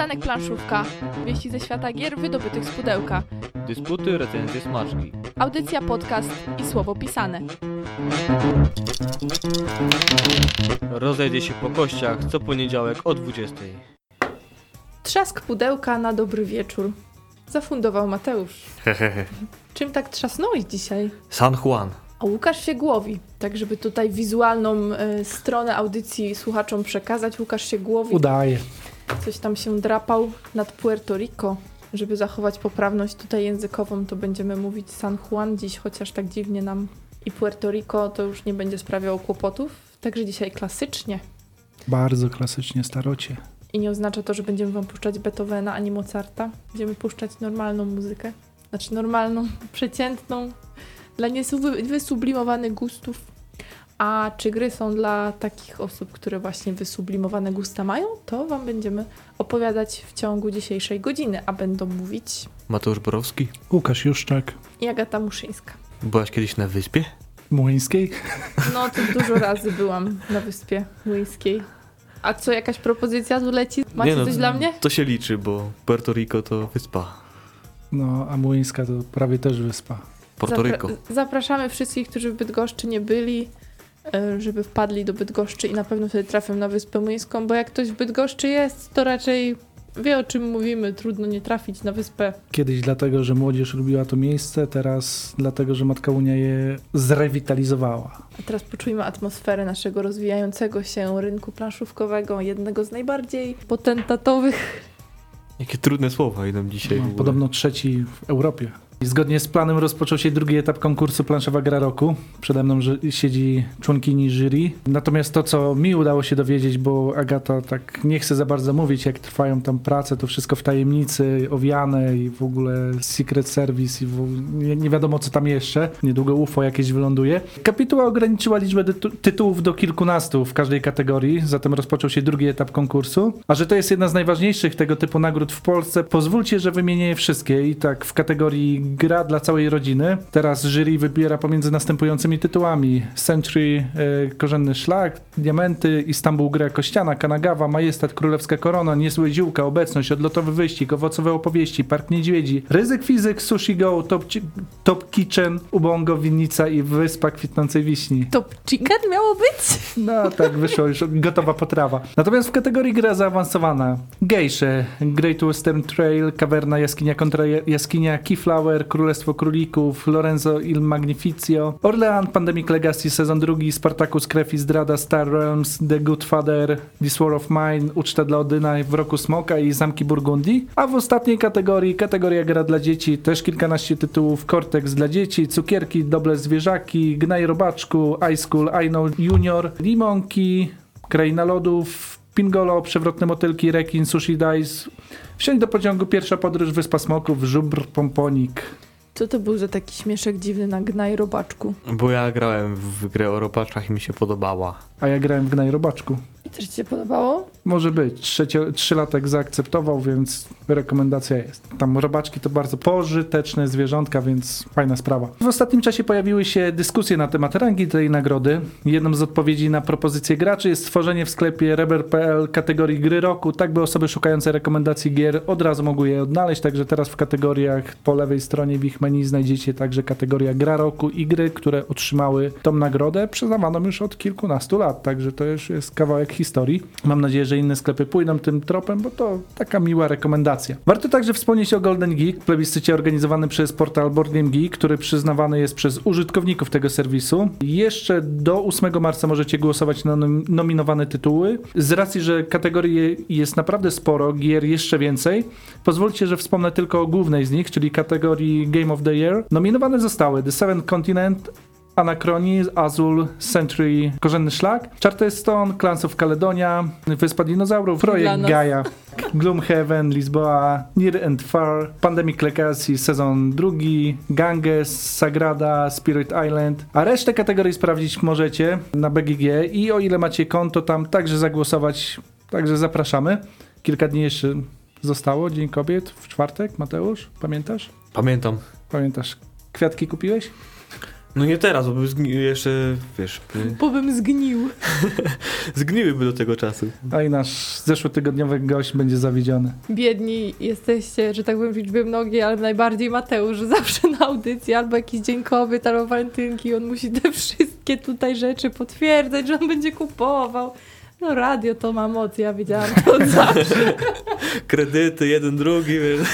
Przystanek Planszówka. Wieści ze świata gier wydobytych z pudełka. Dysputy, recenzje, smaczki. Audycja, podcast i słowo pisane. Rozejdzie się po kościach co poniedziałek o 20. Trzask pudełka na dobry wieczór. Zafundował Mateusz. Hehehe. Czym tak trzasnąłeś dzisiaj? San Juan. A Łukasz się głowi, tak żeby tutaj wizualną y, stronę audycji słuchaczom przekazać. Łukasz się głowi, Udaje. Coś tam się drapał nad Puerto Rico. Żeby zachować poprawność tutaj językową, to będziemy mówić San Juan dziś, chociaż tak dziwnie nam i Puerto Rico to już nie będzie sprawiało kłopotów. Także dzisiaj klasycznie. Bardzo klasycznie starocie. I nie oznacza to, że będziemy wam puszczać Beethovena ani Mozarta. Będziemy puszczać normalną muzykę. Znaczy normalną, przeciętną, dla niewysublimowanych gustów. A czy gry są dla takich osób, które właśnie wysublimowane gusta mają, to wam będziemy opowiadać w ciągu dzisiejszej godziny, a będą mówić Mateusz Borowski. Łukasz Juszczak. i Agata Muszyńska. Byłaś kiedyś na wyspie? Młyńskiej. No to dużo razy byłam na Wyspie Łyńskiej. A co, jakaś propozycja tu leci? Macie no, coś dla mnie? To się liczy, bo Puerto Rico to wyspa. No, a Młyńska to prawie też wyspa. Puerto Rico. Zapraszamy wszystkich, którzy w Bydgoszczy nie byli, żeby wpadli do Bydgoszczy i na pewno wtedy trafią na Wyspę Młyńską, bo jak ktoś w Bydgoszczy jest, to raczej wie o czym mówimy. Trudno nie trafić na wyspę. Kiedyś dlatego, że młodzież lubiła to miejsce, teraz dlatego, że Matka Unia je zrewitalizowała. A teraz poczujmy atmosferę naszego rozwijającego się rynku planszówkowego, jednego z najbardziej potentatowych. Jakie trudne słowa idą dzisiaj w No, ogóle. podobno trzeci w Europie. Zgodnie z planem rozpoczął się drugi etap konkursu Planszowa Gra Roku. Przede mną siedzi członkini jury. Natomiast to, co mi udało się dowiedzieć, bo Agata tak nie chce za bardzo mówić, jak trwają tam prace, to wszystko w tajemnicy, owiane i w ogóle Secret Service i nie, nie wiadomo, co tam jeszcze. Niedługo UFO jakieś wyląduje. Kapituła ograniczyła liczbę tytu- tytułów do kilkunastu w każdej kategorii, zatem rozpoczął się drugi etap konkursu. A że to jest jedna z najważniejszych tego typu nagród w Polsce, pozwólcie, że wymienię je wszystkie i tak w kategorii gra dla całej rodziny. Teraz jury wybiera pomiędzy następującymi tytułami. Century, e, Korzenny Szlak, Diamenty, Istanbul Gra Kościana, Kanagawa, Majestat, Królewska Korona, Niezłe Ziółka, Obecność, Odlotowy Wyścig, Owocowe Opowieści, Park Niedźwiedzi, Ryzyk Fizyk, Sushi Go, Top, Top Kitchen, Ubongo, Winnica i Wyspa Kwitnącej Wiśni. Top chicken miało być? No tak, wyszło już gotowa potrawa. Natomiast w kategorii gra zaawansowana Gejsze, Great Western Trail, Kawerna Jaskinia kontra Jaskinia, Keyflower, Królestwo Królików, Lorenzo il Magnificio, Orlean, Pandemic Legacy, sezon drugi, Spartacus, Krew i Zdrada, Star Realms, The Good Father, This War of Mine, Uczta dla Odyna w roku Smoka i Zamki Burgundii. A w ostatniej kategorii, kategoria gra dla dzieci, też kilkanaście tytułów, Cortex dla dzieci, Cukierki, Doble Zwierzaki, Gnaj Robaczku, High School, I Know Junior, Limonki, Kraina Lodów, Pingolo, Przewrotne Motylki, Rekin, Sushi Dice, Wsiądź do pociągu, pierwsza podróż, Wyspa Smoków, Żubr, Pomponik. Co to był za taki śmieszek dziwny na gnaj robaczku? Bo ja grałem w grę o robaczkach i mi się podobała. A ja grałem w Gnaj Robaczku. I też ci się podobało? Może być. Trzecio, trzylatek zaakceptował, więc rekomendacja jest. Tam robaczki to bardzo pożyteczne zwierzątka, więc fajna sprawa. W ostatnim czasie pojawiły się dyskusje na temat rangi tej nagrody. Jedną z odpowiedzi na propozycję graczy jest stworzenie w sklepie Rebel.pl kategorii gry roku, tak by osoby szukające rekomendacji gier od razu mogły je odnaleźć. Także teraz w kategoriach po lewej stronie w ich menu znajdziecie także kategoria gra roku i gry, które otrzymały tą nagrodę, przyznawaną już od kilkunastu lat. Także to już jest kawałek historii. Mam nadzieję, że inne sklepy pójdą tym tropem, bo to taka miła rekomendacja. Warto także wspomnieć o Golden Geek, plebiscycie organizowanym przez portal Board Game Geek, który przyznawany jest przez użytkowników tego serwisu. Jeszcze do 8 marca możecie głosować na nom- nominowane tytuły. Z racji, że kategorii jest naprawdę sporo, gier jeszcze więcej, pozwólcie, że wspomnę tylko o głównej z nich, czyli kategorii Game of the Year. Nominowane zostały The Seventh Continent, Anachronii, Azul, Century, Korzenny Szlak, Charterstone, Clans of Caledonia, Wyspa Dinozaurów, Projekt. Gaia, Gloomhaven, Lisboa, Near and Far, Pandemic Legacy, sezon drugi, Ganges, Sagrada, Spirit Island, a resztę kategorii sprawdzić możecie na BGG i o ile macie konto tam także zagłosować, także zapraszamy. Kilka dni jeszcze zostało, Dzień Kobiet w czwartek, Mateusz, pamiętasz? Pamiętam. Pamiętasz, kwiatki kupiłeś? No nie teraz, bo by zgni- jeszcze, wiesz, by Bo bym zgnił. zgniłyby do tego czasu. A i nasz zeszłotygodniowy gość będzie zawiedziony. Biedni jesteście, że tak powiem, w liczbie mnogiej, ale najbardziej Mateusz, że zawsze na audycji albo jakiś dzień kobiet, albo walentynki, on musi te wszystkie tutaj rzeczy potwierdzać, że on będzie kupował. No radio to ma moc, ja wiedziałam to zawsze. Kredyty, jeden, drugi, wiesz.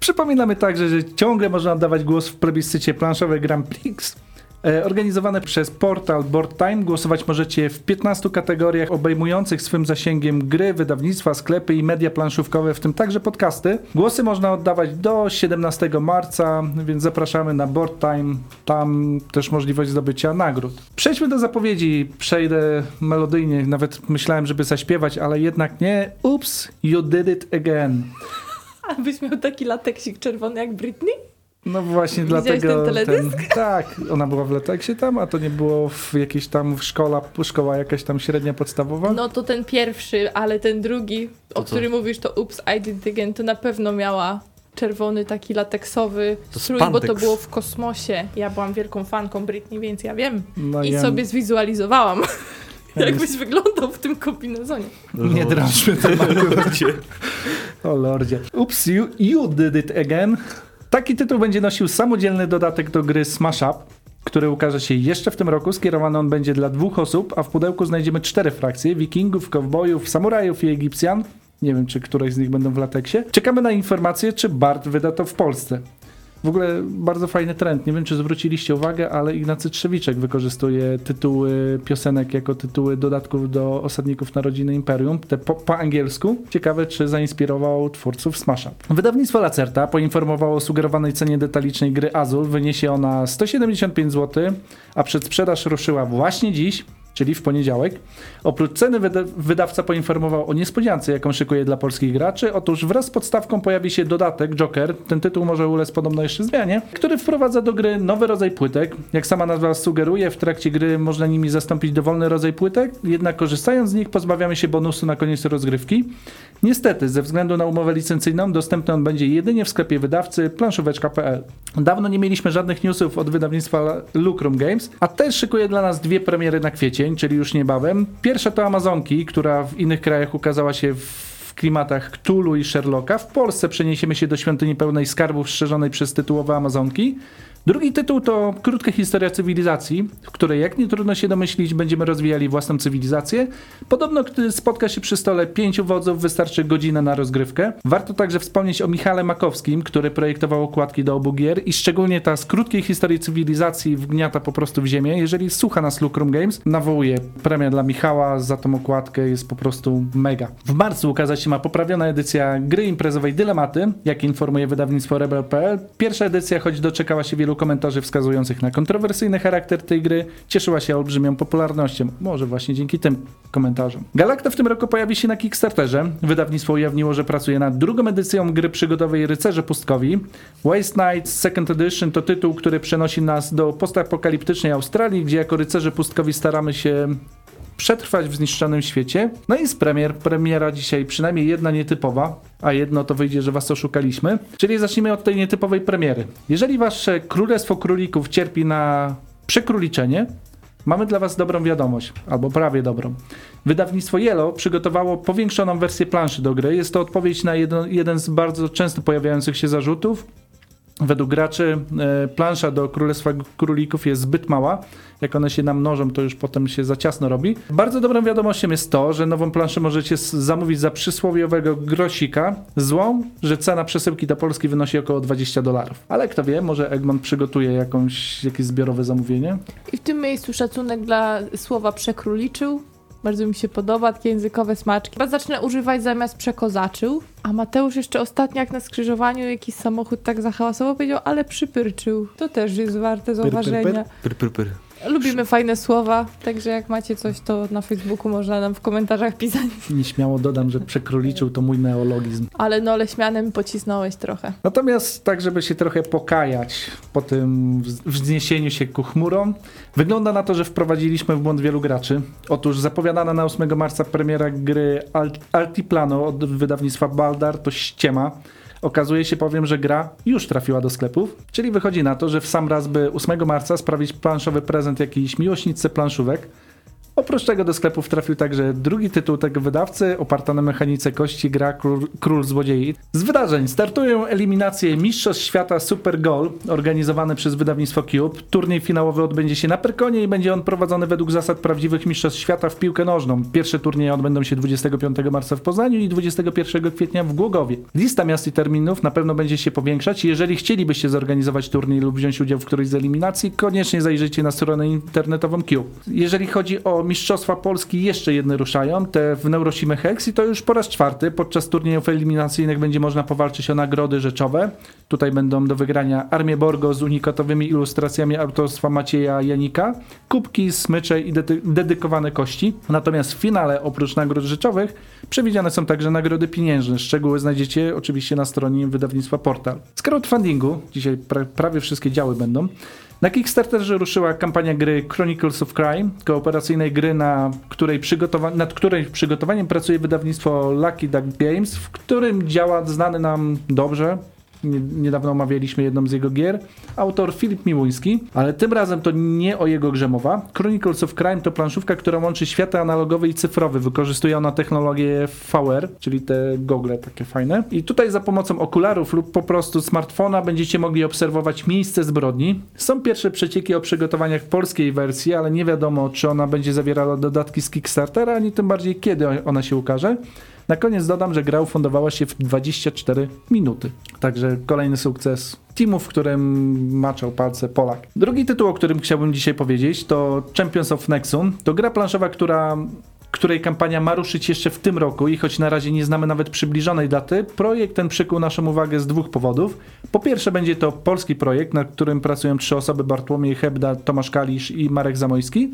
Przypominamy także, że ciągle można oddawać głos w plebiscycie planszowe Grand Prix. E, Organizowane przez portal Board Time głosować możecie w 15 kategoriach obejmujących swym zasięgiem gry, wydawnictwa, sklepy i media planszówkowe, w tym także podcasty. Głosy można oddawać do 17 marca, więc zapraszamy na Board Time. Tam też możliwość zdobycia nagród. Przejdźmy do zapowiedzi. Przejdę melodyjnie, nawet myślałem, żeby zaśpiewać, ale jednak nie. Oops, you did it again. A byś miał taki lateksik czerwony jak Britney? No właśnie Widziałeś dlatego. ten teledysk? tak, ona była w lateksie tam, a to nie było w jakiejś tam szkoła, szkoła jakaś tam średnia podstawowa. No to ten pierwszy, ale ten drugi, o To co? którym mówisz, to Oops, I Did It Again, to na pewno miała czerwony, taki lateksowy strój, bo to było w kosmosie. Ja byłam wielką fanką Britney, więc ja wiem. No I ja- sobie zwizualizowałam, ja jakbyś wyglądał w tym kombinezonie. nie, nie drążmy tematu. o lordzie. Oops, you, you did it again. Taki tytuł będzie nosił samodzielny dodatek do gry Smash Up, który ukaże się jeszcze w tym roku. Skierowany on będzie dla dwóch osób, a w pudełku znajdziemy cztery frakcje: wikingów, kowbojów, samurajów i Egipcjan. Nie wiem, czy któreś z nich będą w lateksie. Czekamy na informację, czy Bart wyda to w Polsce. W ogóle bardzo fajny trend. Nie wiem, czy zwróciliście uwagę, ale Ignacy Trzewiczek wykorzystuje tytuły piosenek jako tytuły dodatków do osadników Narodziny Imperium, te po, po angielsku. Ciekawe, czy zainspirował twórców Smash Up. Wydawnictwo Lacerta poinformowało o sugerowanej cenie detalicznej gry Azul. Wyniesie ona 175 zł, a przedsprzedaż ruszyła właśnie dziś czyli w poniedziałek. Oprócz ceny wyda- wydawca poinformował o niespodziance, jaką szykuje dla polskich graczy. Otóż wraz z podstawką pojawi się dodatek Joker, ten tytuł może ulec podobno jeszcze zmianie, który wprowadza do gry nowy rodzaj płytek. Jak sama nazwa sugeruje, w trakcie gry można nimi zastąpić dowolny rodzaj płytek, jednak korzystając z nich pozbawiamy się bonusu na koniec rozgrywki. Niestety, ze względu na umowę licencyjną, dostępny on będzie jedynie w sklepie wydawcy planszóweczka.pl. Dawno nie mieliśmy żadnych newsów od wydawnictwa Lucrum Games, a też szykuje dla nas dwie premiery na kwiecień, czyli już niebawem. Pierwsza to Amazonki, która w innych krajach ukazała się w klimatach Cthulhu i Sherlocka. W Polsce przeniesiemy się do świątyni pełnej skarbów strzeżonej przez tytułowe Amazonki. Drugi tytuł to krótka historia cywilizacji, w której, jak nie trudno się domyślić, będziemy rozwijali własną cywilizację. Podobno, gdy spotka się przy stole pięciu wodzów, wystarczy godzina na rozgrywkę. Warto także wspomnieć o Michale Makowskim, który projektował okładki do obu gier i szczególnie ta z krótkiej historii cywilizacji wgniata po prostu w ziemię. Jeżeli słucha nas Lucrum Games, nawołuję. Premia dla Michała za tą okładkę jest po prostu mega. W marcu ukazać się ma poprawiona edycja gry imprezowej Dylematy, jak informuje wydawnictwo Rebel.pl. Pierwsza edycja, choć doczekała się wielu komentarzy wskazujących na kontrowersyjny charakter tej gry, cieszyła się olbrzymią popularnością. Może właśnie dzięki tym komentarzom. Galacta w tym roku pojawi się na Kickstarterze. Wydawnictwo ujawniło, że pracuje nad drugą edycją gry przygodowej Rycerze Pustkowi. Waste Knights Second Edition to tytuł, który przenosi nas do postapokaliptycznej Australii, gdzie jako rycerze pustkowi staramy się przetrwać w zniszczonym świecie. No i z premier, premiera dzisiaj przynajmniej jedna nietypowa, a jedno to wyjdzie, że was oszukaliśmy. Czyli zacznijmy od tej nietypowej premiery. Jeżeli wasze królestwo królików cierpi na przekróliczenie, mamy dla was dobrą wiadomość, albo prawie dobrą. Wydawnictwo Yellow przygotowało powiększoną wersję planszy do gry. Jest to odpowiedź na jeden, jeden z bardzo często pojawiających się zarzutów, Według graczy e, plansza do Królestwa Królików jest zbyt mała. Jak one się namnożą, to już potem się za ciasno robi. Bardzo dobrą wiadomością jest to, że nową planszę możecie zamówić za przysłowiowego grosika. Złą, że cena przesyłki do Polski wynosi około 20 dolarów. Ale kto wie, może Egmont przygotuje jakąś, jakieś zbiorowe zamówienie. I w tym miejscu szacunek dla słowa przekróliczył. Bardzo mi się podoba, takie językowe smaczki. Chyba zacznę używać zamiast przekozaczył. A Mateusz jeszcze ostatnio, jak na skrzyżowaniu jakiś samochód tak zahałasował, powiedział, ale przypyrczył. To też jest warte pyr, zauważenia. Pyr, pyr, pyr. Lubimy fajne słowa, także jak macie coś, to na Facebooku można nam w komentarzach pisać. Nieśmiało dodam, że przekróliczył to mój neologizm. Ale no, leśmianem pocisnąłeś trochę. Natomiast tak, żeby się trochę pokajać po tym wz- wzniesieniu się ku chmurom, wygląda na to, że wprowadziliśmy w błąd wielu graczy. Otóż zapowiadana na 8 marca premiera gry Alt- Altiplano od wydawnictwa Baldar to ściema. Okazuje się powiem, że gra już trafiła do sklepów, czyli wychodzi na to, że w sam raz by 8 marca sprawić planszowy prezent jakiejś miłośnicy planszówek. Oprócz tego do sklepów trafił także drugi tytuł tego wydawcy, oparta na mechanice kości gra Król, Król Złodziei. Z wydarzeń startują eliminacje Mistrzostw Świata Super Goal, organizowane przez wydawnictwo Cube. Turniej finałowy odbędzie się na Pyrkonie i będzie on prowadzony według zasad prawdziwych Mistrzostw Świata w piłkę nożną. Pierwsze turnieje odbędą się 25 marca w Poznaniu i 21 kwietnia w Głogowie. Lista miast i terminów na pewno będzie się powiększać. Jeżeli chcielibyście zorganizować turniej lub wziąć udział w którejś z eliminacji, koniecznie zajrzyjcie na stronę internetową Cube. Jeżeli chodzi o Mistrzostwa Polski, jeszcze jedne ruszają, te w Neurosimie Hex i to już po raz czwarty. Podczas turniejów eliminacyjnych będzie można powalczyć o nagrody rzeczowe. Tutaj będą do wygrania Armię Borgo z unikatowymi ilustracjami autorstwa Macieja Janika, kubki, smycze i dedy- dedykowane kości. Natomiast w finale, oprócz nagród rzeczowych, przewidziane są także nagrody pieniężne. Szczegóły znajdziecie oczywiście na stronie wydawnictwa Portal. Z crowdfundingu, dzisiaj pra- prawie wszystkie działy będą, na Kickstarterze ruszyła kampania gry Chronicles of Crime, kooperacyjnej gry, na której przygotowa- nad której przygotowaniem pracuje wydawnictwo Lucky Duck Games, w którym działa znany nam dobrze. Nie- Niedawno omawialiśmy jedną z jego gier. Autor Filip Miłuński, ale tym razem to nie o jego grze mowa. Chronicles of Crime to planszówka, która łączy światy analogowy i cyfrowy. Wykorzystuje ona technologię VR, czyli te gogle takie fajne. I tutaj za pomocą okularów lub po prostu smartfona będziecie mogli obserwować miejsce zbrodni. Są pierwsze przecieki o przygotowaniach polskiej wersji, ale nie wiadomo, czy ona będzie zawierała dodatki z Kickstartera, ani tym bardziej kiedy ona się ukaże. Na koniec dodam, że gra ufundowała się w 24 minuty. Także kolejny sukces teamu, w którym maczał palce Polak. Drugi tytuł, o którym chciałbym dzisiaj powiedzieć, to Champions of Nexum. To gra planszowa, która której kampania ma ruszyć jeszcze w tym roku i choć na razie nie znamy nawet przybliżonej daty, projekt ten przykuł naszą uwagę z dwóch powodów. Po pierwsze będzie to polski projekt, nad którym pracują trzy osoby, Bartłomiej Hebda, Tomasz Kalisz i Marek Zamojski.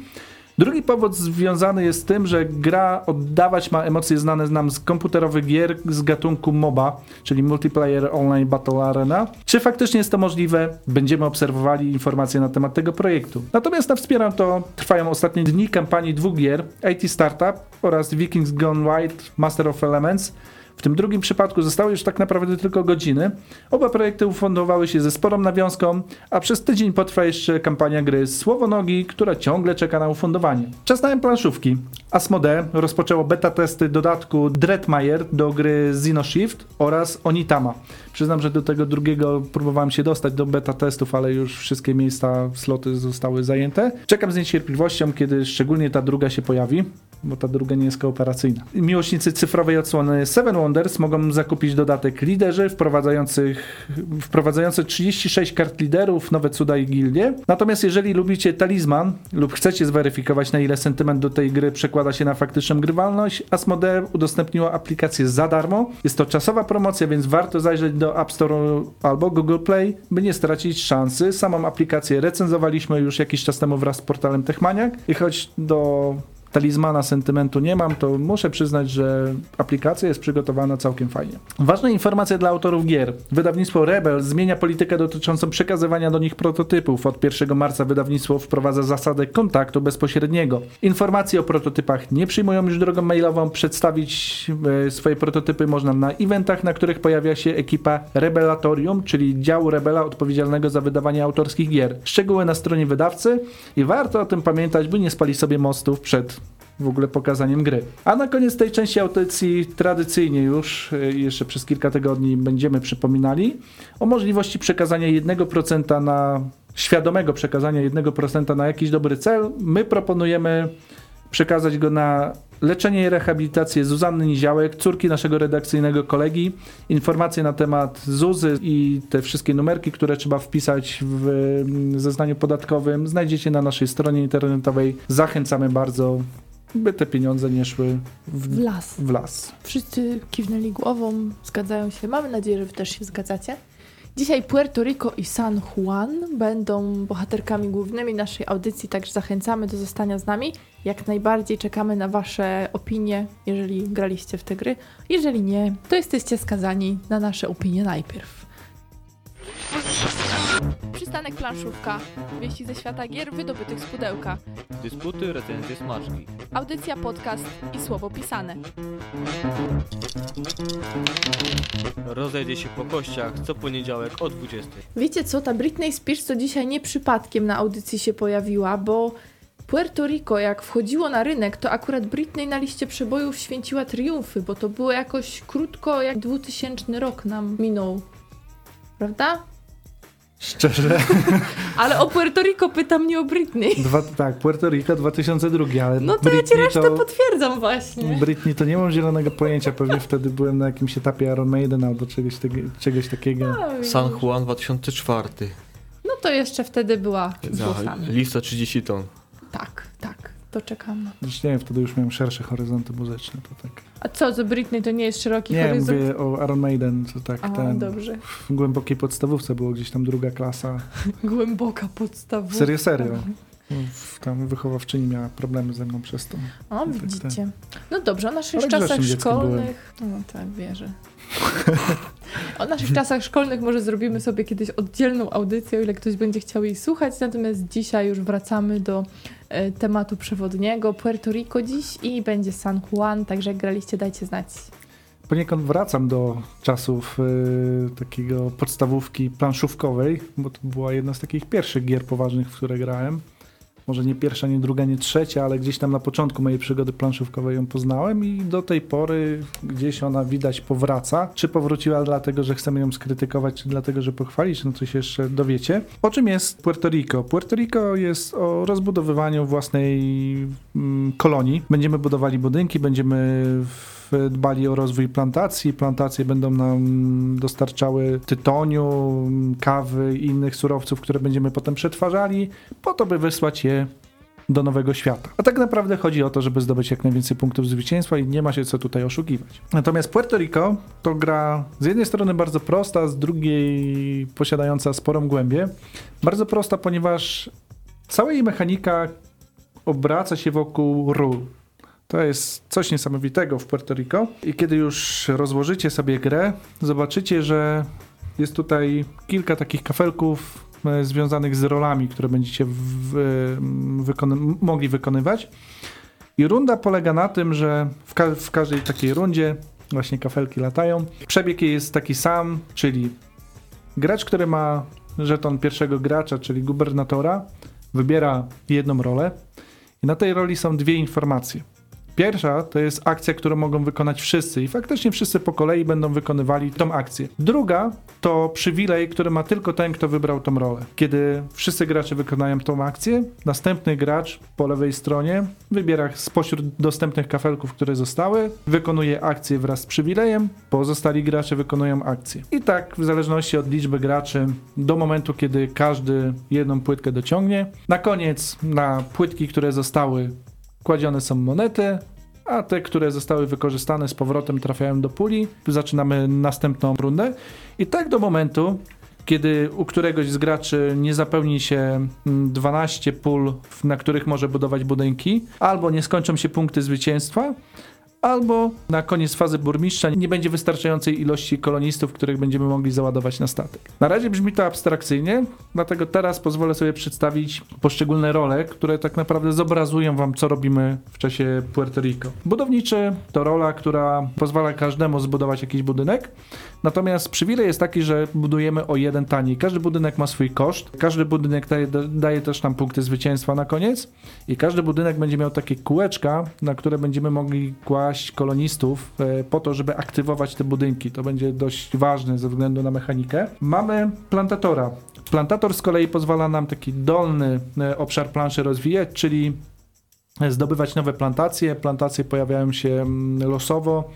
Drugi powód związany jest z tym, że gra oddawać ma emocje znane nam z komputerowych gier z gatunku MOBA, czyli Multiplayer Online Battle Arena. Czy faktycznie jest to możliwe? Będziemy obserwowali informacje na temat tego projektu. Natomiast na wspieram to trwają ostatnie dni kampanii dwóch gier, IT Startup oraz Vikings Gone Wild Master of Elements. W tym drugim przypadku zostały już tak naprawdę tylko godziny. Oba projekty ufundowały się ze sporą nawiązką, a przez tydzień potrwa jeszcze kampania gry Słowonogi, która ciągle czeka na ufundowanie. Czas na planszówki. Asmodee rozpoczęło beta testy dodatku Dreadmire do gry Zino Shift oraz Onitama. Przyznam, że do tego drugiego próbowałem się dostać do beta testów, ale już wszystkie miejsca, sloty zostały zajęte. Czekam z niecierpliwością, kiedy szczególnie ta druga się pojawi bo ta druga nie jest kooperacyjna. Miłośnicy cyfrowej odsłony Seven Wonders mogą zakupić dodatek liderzy wprowadzających, wprowadzający 36 kart liderów, nowe cuda i gildie. Natomiast jeżeli lubicie talizman lub chcecie zweryfikować na ile sentyment do tej gry przekłada się na faktyczną grywalność, Asmodee udostępniła aplikację za darmo. Jest to czasowa promocja, więc warto zajrzeć do App Store albo Google Play, by nie stracić szansy. Samą aplikację recenzowaliśmy już jakiś czas temu wraz z portalem Techmaniak i choć do talizmana sentymentu nie mam, to muszę przyznać, że aplikacja jest przygotowana całkiem fajnie. Ważna informacja dla autorów gier. Wydawnictwo Rebel zmienia politykę dotyczącą przekazywania do nich prototypów. Od 1 marca wydawnictwo wprowadza zasadę kontaktu bezpośredniego. Informacje o prototypach nie przyjmują już drogą mailową. Przedstawić e, swoje prototypy można na eventach, na których pojawia się ekipa Rebelatorium, czyli działu Rebela odpowiedzialnego za wydawanie autorskich gier. Szczegóły na stronie wydawcy i warto o tym pamiętać, by nie spalić sobie mostów przed w ogóle pokazaniem gry. A na koniec tej części audycji tradycyjnie już, y, jeszcze przez kilka tygodni będziemy przypominali o możliwości przekazania 1% na świadomego przekazania 1% na jakiś dobry cel. My proponujemy przekazać go na leczenie i rehabilitację Zuzanny Niziołek, córki naszego redakcyjnego kolegi. Informacje na temat Zuzy i te wszystkie numerki, które trzeba wpisać w mm, zeznaniu podatkowym znajdziecie na naszej stronie internetowej. Zachęcamy bardzo, by te pieniądze nie szły w, W las. w las. Wszyscy kiwnęli głową, zgadzają się. Mamy nadzieję, że wy też się zgadzacie. Dzisiaj Puerto Rico i San Juan będą bohaterkami głównymi naszej audycji, także zachęcamy do zostania z nami. Jak najbardziej czekamy na Wasze opinie, jeżeli graliście w te gry. Jeżeli nie, to jesteście skazani na nasze opinie najpierw. Przy Przystanek Planszówka. Wieści ze świata gier wydobytych z pudełka. Dysputy, recenzje, smaczki. Audycja, podcast i słowo pisane. Rozejdzie się po kościach co poniedziałek o 20. Wiecie co, ta Britney Spears to dzisiaj nie przypadkiem na audycji się pojawiła, bo Puerto Rico jak wchodziło na rynek, to akurat Britney na liście przebojów święciła triumfy, bo to było jakoś krótko, jak 2000 rok nam minął. Prawda? Szczerze, Ale o Puerto Rico pytam nie o Britney. dwa, tak, Puerto Rico 2002, ale No to ja ci Britney resztę to, potwierdzam właśnie. Britney to nie mam zielonego pojęcia, pewnie wtedy byłem na jakimś etapie Iron Maiden albo czegoś, tege- czegoś takiego. Oj, San Juan 2004. No to jeszcze wtedy była Za lista 30 ton. Tak, to czekam. Zresztą nie wiem, wtedy już miałem szersze horyzonty muzyczne, to tak. A co, że Britney to nie jest szeroki Nie, horyzont? mówię o Iron Maiden, to tak A, ten... dobrze. W głębokiej podstawówce było gdzieś tam druga klasa. Głęboka podstawa. Serio, serio. W- Tam wychowawczyni miała problemy ze mną przez to. O, tak, widzicie. No dobrze, o naszych Ale czasach szkolnych. No tak, wierzę. o naszych czasach szkolnych może zrobimy sobie kiedyś oddzielną audycję, o ile ktoś będzie chciał jej słuchać. Natomiast dzisiaj już wracamy do tematu przewodniego. Puerto Rico dziś i będzie San Juan, także jak graliście, dajcie znać. Poniekąd wracam do czasów y, takiego podstawówki planszówkowej, bo to była jedna z takich pierwszych gier poważnych, w które grałem. Może nie pierwsza, nie druga, nie trzecia, ale gdzieś tam na początku mojej przygody planszówkowej ją poznałem i do tej pory gdzieś ona widać powraca. Czy powróciła dlatego, że chcemy ją skrytykować, czy dlatego, że pochwalić, no się jeszcze dowiecie. O czym jest Puerto Rico? Puerto Rico jest o rozbudowywaniu własnej mm, kolonii. Będziemy budowali budynki, będziemy w dbali o rozwój plantacji. Plantacje będą nam dostarczały tytoniu, kawy i innych surowców, które będziemy potem przetwarzali, po to, by wysłać je do nowego świata. A tak naprawdę chodzi o to, żeby zdobyć jak najwięcej punktów zwycięstwa i nie ma się co tutaj oszukiwać. Natomiast Puerto Rico to gra z jednej strony bardzo prosta, z drugiej posiadająca sporą głębię. Bardzo prosta, ponieważ cała jej mechanika obraca się wokół ról. To jest coś niesamowitego w Puerto Rico. I kiedy już rozłożycie sobie grę, zobaczycie, że jest tutaj kilka takich kafelków e, związanych z rolami, które będziecie wykony- mogli wykonywać. I runda polega na tym, że w, ka- w każdej takiej rundzie właśnie kafelki latają. Przebieg jest taki sam, czyli gracz, który ma żeton pierwszego gracza, czyli gubernatora, wybiera jedną rolę i na tej roli są dwie informacje. Pierwsza to jest akcja, którą mogą wykonać wszyscy i faktycznie wszyscy po kolei będą wykonywali tą akcję. Druga to przywilej, który ma tylko ten, kto wybrał tą rolę. Kiedy wszyscy gracze wykonają tą akcję, następny gracz po lewej stronie wybiera spośród dostępnych kafelków, które zostały, wykonuje akcję wraz z przywilejem, pozostali gracze wykonują akcję. I tak w zależności od liczby graczy do momentu, kiedy każdy jedną płytkę dociągnie. Na koniec na płytki, które zostały kładzione są monety, a te, które zostały wykorzystane z powrotem trafiają do puli. Zaczynamy następną rundę i tak do momentu, kiedy u któregoś z graczy nie zapełni się mm, 12 pól, w- na których może budować budynki, albo nie skończą się punkty zwycięstwa, albo na koniec fazy burmistrza nie będzie wystarczającej ilości kolonistów, których będziemy mogli załadować na statek. Na razie brzmi to abstrakcyjnie, dlatego teraz pozwolę sobie przedstawić poszczególne role, które tak naprawdę zobrazują wam, co robimy w czasie Puerto Rico. Budowniczy to rola, która pozwala każdemu zbudować jakiś budynek, natomiast przywilej jest taki, że budujemy o jeden taniej. Każdy budynek ma swój koszt, każdy budynek daje, daje też nam punkty zwycięstwa na koniec i każdy budynek będzie miał takie kółeczka, na które będziemy mogli kłaść kolonistów e, po to, żeby aktywować te budynki. To będzie dość ważne ze względu na mechanikę. Mamy plantatora. Plantator z kolei pozwala nam taki dolny e, obszar planszy rozwijać, czyli zdobywać nowe plantacje. Plantacje pojawiają się mm, losowo.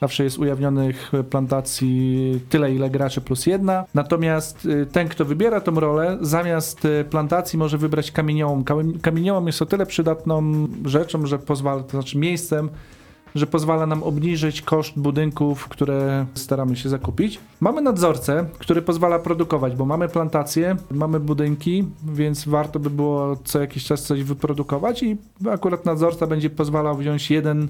Zawsze jest ujawnionych plantacji tyle, ile graczy plus jedna. Natomiast y, ten, kto wybiera tą rolę, zamiast plantacji może wybrać kamieniołom. Kami- Kamieniołom jest o tyle przydatną rzeczą, że pozwala, to znaczy miejscem, że pozwala nam obniżyć koszt budynków, które staramy się zakupić. Mamy nadzorcę, który pozwala produkować, bo mamy plantacje, mamy budynki, więc warto by było co jakiś czas coś wyprodukować i akurat nadzorca będzie pozwalał wziąć jeden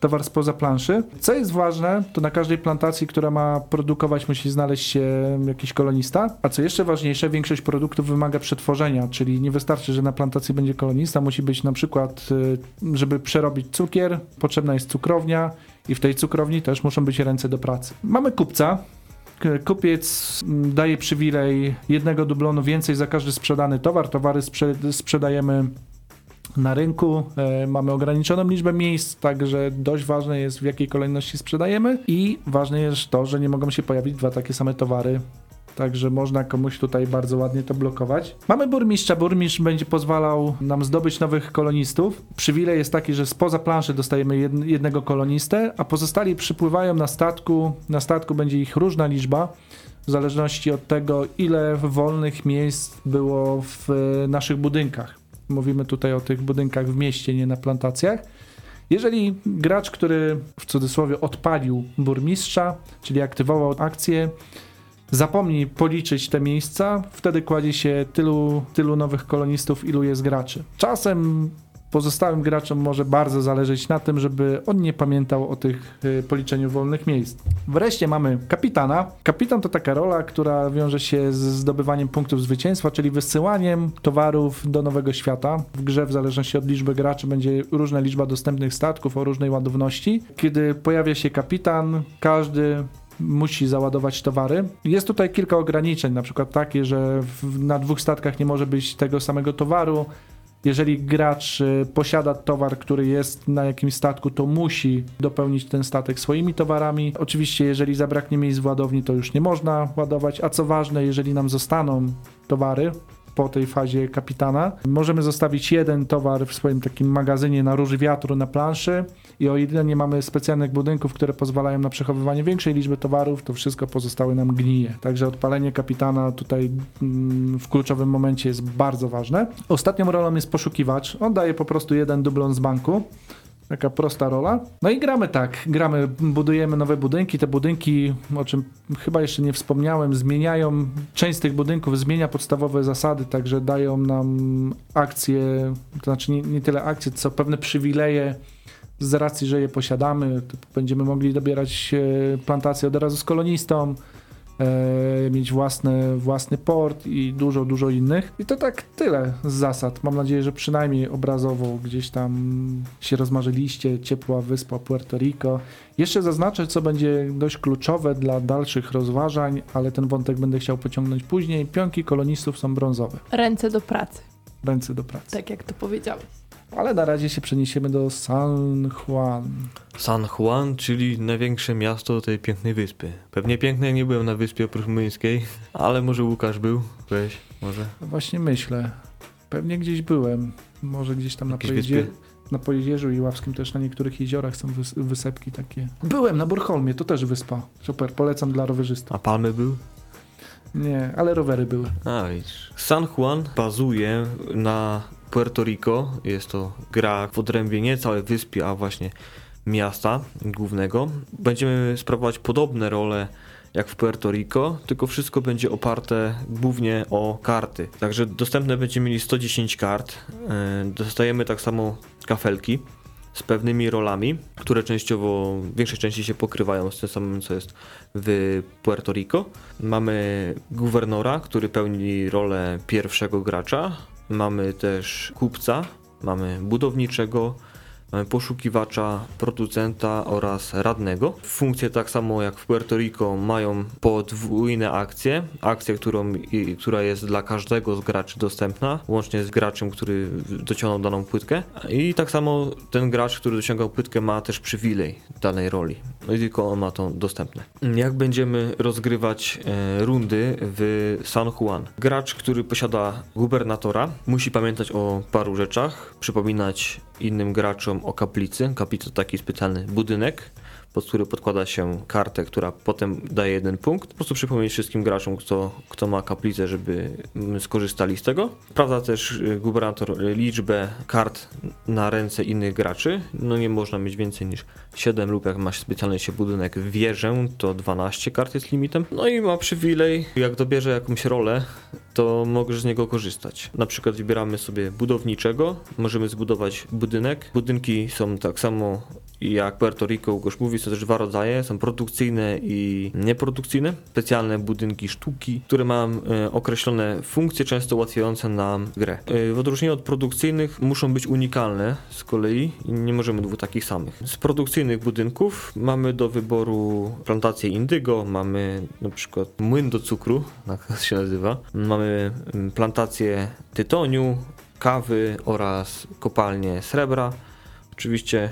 towar spoza planszy. Co jest ważne, to na każdej plantacji, która ma produkować, musi znaleźć się jakiś kolonista. A co jeszcze ważniejsze, większość produktów wymaga przetworzenia, czyli nie wystarczy, że na plantacji będzie kolonista, musi być na przykład, y, żeby przerobić cukier, potrzebna jest cukrownia i w tej cukrowni też muszą być ręce do pracy. Mamy kupca, Kupiec mm, daje przywilej jednego dublonu więcej za każdy sprzedany towar. Towary sprze- sprzedajemy na rynku. E, mamy ograniczoną liczbę miejsc, także dość ważne jest w jakiej kolejności sprzedajemy i ważne jest to, że nie mogą się pojawić dwa takie same towary. Także można komuś tutaj bardzo ładnie to blokować. Mamy burmistrza. Burmistrz będzie pozwalał nam zdobyć nowych kolonistów. Przywilej jest taki, że spoza planszy dostajemy jed- jednego kolonistę, a pozostali przypływają na statku. Na statku będzie ich różna liczba w zależności od tego, ile wolnych miejsc było w e, naszych budynkach. Mówimy tutaj o tych budynkach w mieście, nie na plantacjach. Jeżeli gracz, który w cudzysłowie odpalił burmistrza, czyli aktywował akcję, zapomni policzyć te miejsca, wtedy kładzie się tylu, tylu nowych kolonistów, ilu jest graczy. Czasem pozostałym graczom może bardzo zależeć na tym, żeby on nie pamiętał o tych y, policzeniu wolnych miejsc. Wreszcie mamy kapitana. Kapitan to taka rola, która wiąże się z zdobywaniem punktów zwycięstwa, czyli wysyłaniem towarów do nowego świata. W grze w zależności od liczby graczy będzie różna liczba dostępnych statków o różnej ładowności. Kiedy pojawia się kapitan, każdy musi załadować towary. Jest tutaj kilka ograniczeń, na przykład takie, że na dwóch statkach nie może być tego samego towaru. Jeżeli gracz y, posiada towar, który jest na jakimś statku, to musi dopełnić ten statek swoimi towarami. Oczywiście, jeżeli zabraknie miejsc w ładowni, to już nie można ładować. A co ważne, jeżeli nam zostaną towary po tej fazie kapitana, możemy zostawić jeden towar w swoim takim magazynie na róży wiatru na planszy i o ile nie mamy specjalnych budynków, które pozwalają na przechowywanie większej liczby towarów, to wszystko pozostałe nam gnije. Także odpalenie kapitana tutaj mm, w kluczowym momencie jest bardzo ważne. Ostatnią rolą jest poszukiwacz. On daje po prostu jeden dublon z banku. Taka prosta rola. No i gramy tak, gramy, budujemy nowe budynki. Te budynki, o czym chyba jeszcze nie wspomniałem, zmieniają, część z tych budynków zmienia podstawowe zasady, także dają nam akcje, to znaczy nie, nie tyle akcje, co pewne przywileje z racji, że je posiadamy. Będziemy mogli dobierać e, plantacje od razu z kolonistą, e, mieć własny, własny port i dużo, dużo innych. I to tak tyle z zasad. Mam nadzieję, że przynajmniej obrazowo gdzieś tam się rozmarzyliście. Ciepła wyspa Puerto Rico. Jeszcze zaznaczę, co będzie dość kluczowe dla dalszych rozważań, ale ten wątek będę chciał pociągnąć później. Pionki kolonistów są brązowe. Ręce do pracy, Ręce do pracy. tak jak to powiedziałeś. Ale na razie się przeniesiemy do San Juan. San Juan, czyli największe miasto tej pięknej wyspy. Pewnie piękne nie byłem na wyspie oprócz Młyńskiej, ale może Łukasz był. Weź, może. No Właśnie myślę. Pewnie gdzieś byłem. Może gdzieś tam na, Jakieś pojedzie... wyspy? na Pojezierzu i Ławskim też na niektórych jeziorach są wys... wysepki takie. Byłem na Bornholmie, to też wyspa. Super, polecam dla rowerzystów. A Palmy był? Nie, ale rowery były. A widzisz. San Juan bazuje na Puerto Rico. Jest to gra w odrębie nie całej wyspy, a właśnie miasta głównego. Będziemy sprawować podobne role jak w Puerto Rico, tylko wszystko będzie oparte głównie o karty. Także dostępne będziemy mieli 110 kart. E, Dostajemy tak samo kafelki z pewnymi rolami, które częściowo, w większej części się pokrywają z tym samym, co jest w Puerto Rico. Mamy guwernora, który pełni rolę pierwszego gracza. Mamy też kupca, mamy budowniczego, mamy poszukiwacza, producenta oraz radnego. Funkcje tak samo jak w Puerto Rico mają podwójne akcje. Akcję, którą, i, która jest dla każdego z graczy dostępna, łącznie z graczem, który dociągnął daną płytkę. I tak samo ten gracz, który dociągał płytkę ma też przywilej danej roli. No i tylko on ma to dostępne. Jak będziemy rozgrywać e, rundy w San Juan? Gracz, który posiada gubernatora, musi pamiętać o paru rzeczach, przypominać innym graczom o kaplicy. Kaplica to taki specjalny budynek, pod który podkłada się kartę, która potem daje jeden punkt. Po prostu przypomnieć wszystkim graczom, kto, kto ma kaplicę, żeby skorzystali z tego. Sprawdza też y, gubernator liczbę kart na ręce innych graczy. No nie można mieć więcej niż 7 lub jak ma się specjalny się budynek wieżę, to 12 kart jest limitem. No i ma przywilej, jak dobierze jakąś rolę, to możesz z niego korzystać. Na przykład wybieramy sobie budowniczego, możemy zbudować budynek. Budynki są tak samo I jak Puerto Rico Łukasz mówi, są też dwa rodzaje, są produkcyjne i nieprodukcyjne. Specjalne budynki sztuki, które mają e, określone funkcje, często ułatwiające nam grę. E, w odróżnieniu od produkcyjnych muszą być unikalne z kolei i nie możemy dwóch takich samych. Z produkcyjnych budynków mamy do wyboru plantację indygo, mamy na przykład młyn do cukru, tak się nazywa. Mamy plantację tytoniu, kawy oraz kopalnię srebra. Oczywiście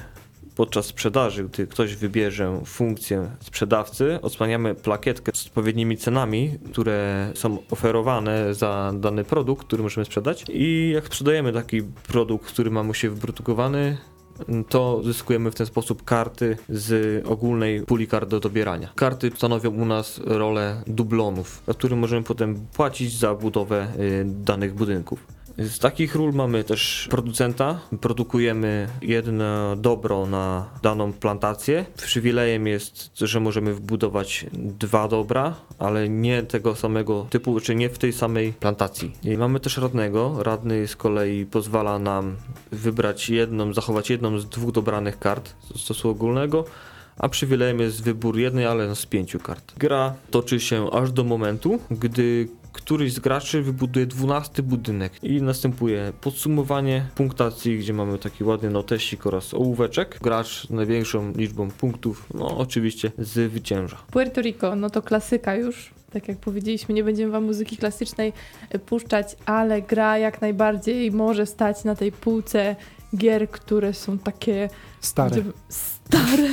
podczas sprzedaży, gdy ktoś wybierze funkcję sprzedawcy, odsłaniamy plakietkę z odpowiednimi cenami, które są oferowane za dany produkt, który możemy sprzedać. I jak sprzedajemy taki produkt, który ma mu się wyprodukowany, to zyskujemy w ten sposób karty z ogólnej puli kart do dobierania. Karty stanowią u nas rolę dublonów, za które możemy potem płacić za budowę y, danych budynków. Z takich ról mamy też producenta. Produkujemy jedno dobro na daną plantację. Przywilejem jest, że możemy wbudować dwa dobra, ale nie tego samego typu, czy nie w tej samej plantacji. I mamy też radnego. Radny z kolei pozwala nam wybrać jedną, zachować jedną z dwóch dobranych kart z stosu ogólnego a przywilejem jest wybór jednej, ale z pięciu kart. Gra toczy się aż do momentu, gdy któryś z graczy wybuduje 12 budynek i następuje podsumowanie punktacji, gdzie mamy taki ładny notesik oraz ołóweczek. Gracz z największą liczbą punktów, no oczywiście zwycięża. Puerto Rico, no to klasyka już. Tak jak powiedzieliśmy, nie będziemy wam muzyki klasycznej e, puszczać, ale gra jak najbardziej może stać na tej półce gier, które są takie Stare. Gdzie- Stare.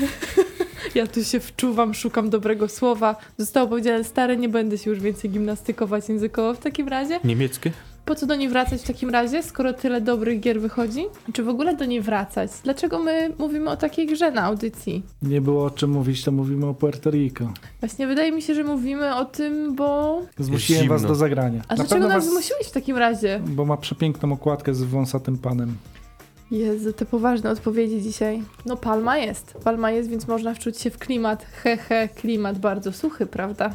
Ja tu się wczuwam, szukam dobrego słowa. Zostało powiedziane stare, nie będę się już więcej gimnastykować językowo w takim razie. Niemieckie? Po co do niej wracać w takim razie, skoro tyle dobrych gier wychodzi? Czy w ogóle do niej wracać? Dlaczego my mówimy o takiej grze na audycji? Nie było o czym mówić, to mówimy o Puerto Rico. Właśnie wydaje mi się, że mówimy o tym, bo... Zmusiłem was do zagrania. A Na dlaczego pewno nas was- zmusiłeś w takim razie? Bo ma przepiękną okładkę z wąsatym panem. Jezu, te poważne odpowiedzi dzisiaj. No palma jest. Palma jest, więc można wczuć się w klimat. Hehe, klimat bardzo suchy, prawda?